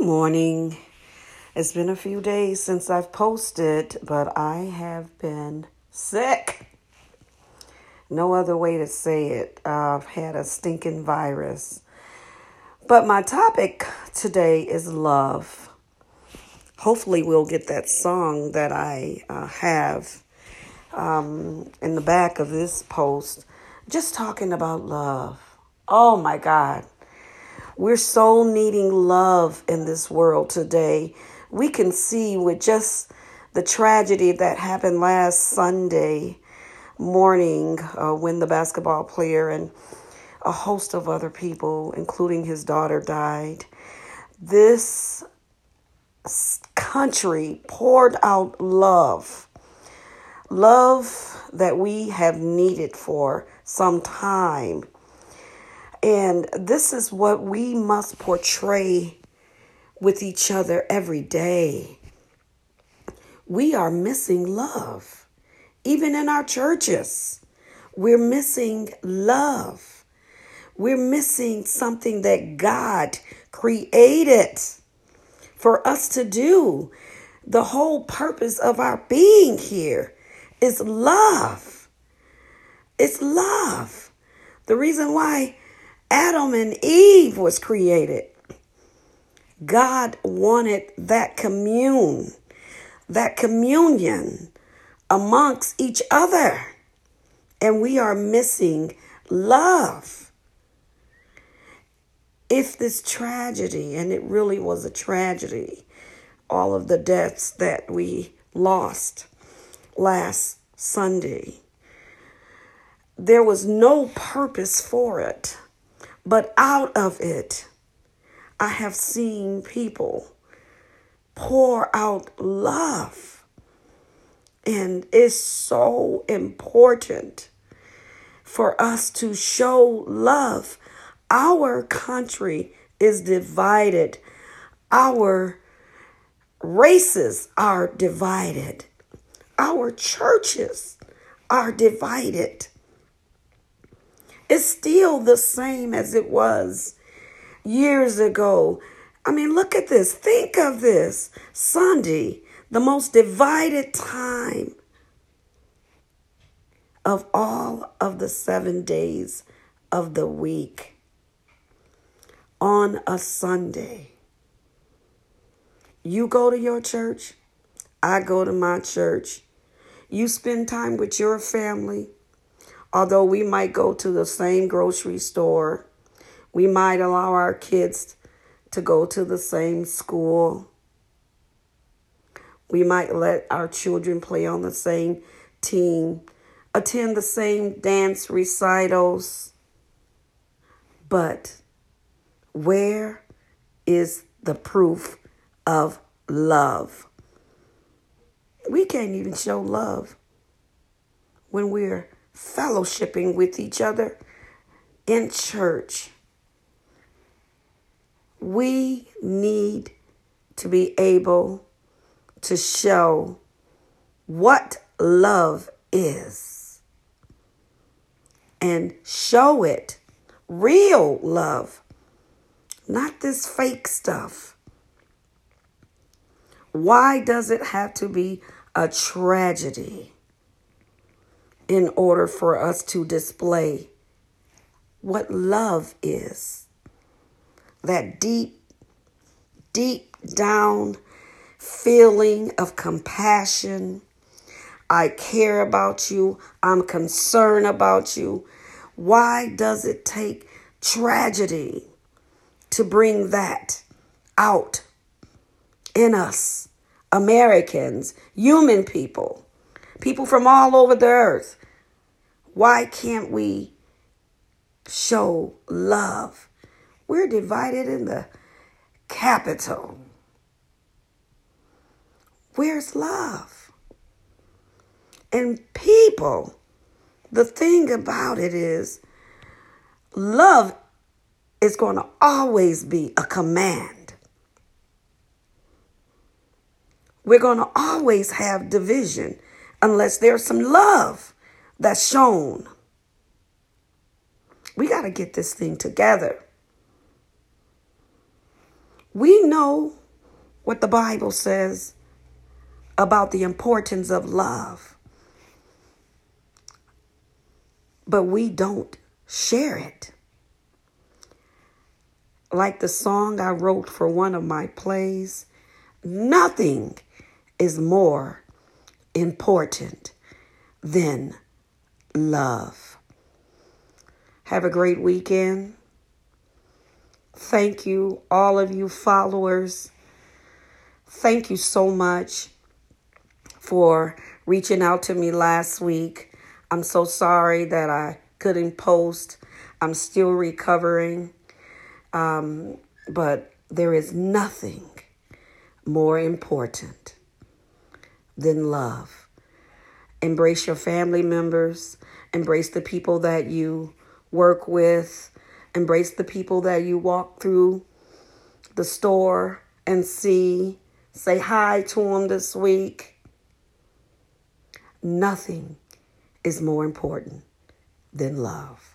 Good morning. It's been a few days since I've posted, but I have been sick. No other way to say it. I've had a stinking virus. But my topic today is love. Hopefully, we'll get that song that I uh, have um, in the back of this post, just talking about love. Oh my God. We're so needing love in this world today. We can see with just the tragedy that happened last Sunday morning uh, when the basketball player and a host of other people, including his daughter, died. This country poured out love, love that we have needed for some time and this is what we must portray with each other every day. We are missing love. Even in our churches, we're missing love. We're missing something that God created for us to do. The whole purpose of our being here is love. It's love. The reason why Adam and Eve was created. God wanted that commune, that communion amongst each other. And we are missing love. If this tragedy, and it really was a tragedy, all of the deaths that we lost last Sunday, there was no purpose for it. But out of it, I have seen people pour out love. And it's so important for us to show love. Our country is divided, our races are divided, our churches are divided is still the same as it was years ago. I mean, look at this. Think of this. Sunday, the most divided time of all of the seven days of the week. On a Sunday, you go to your church, I go to my church. You spend time with your family Although we might go to the same grocery store, we might allow our kids to go to the same school. We might let our children play on the same team, attend the same dance recitals. But where is the proof of love? We can't even show love when we're fellowshipping with each other in church. We need to be able to show what love is and show it real love, not this fake stuff. Why does it have to be a tragedy? In order for us to display what love is. That deep, deep down feeling of compassion. I care about you. I'm concerned about you. Why does it take tragedy to bring that out in us? Americans, human people, people from all over the earth. Why can't we show love? We're divided in the capital. Where's love? And people, the thing about it is, love is going to always be a command. We're going to always have division unless there's some love that's shown. We got to get this thing together. We know what the Bible says about the importance of love, but we don't share it. Like the song I wrote for one of my plays, nothing is more important than love. Have a great weekend. Thank you, all of you followers. Thank you so much for reaching out to me last week. I'm so sorry that I couldn't post. I'm still recovering. Um, but there is nothing more important than love. Embrace your family members, embrace the people that you work with, embrace the people that you walk through the store and see. Say hi to them this week. Nothing is more important than love.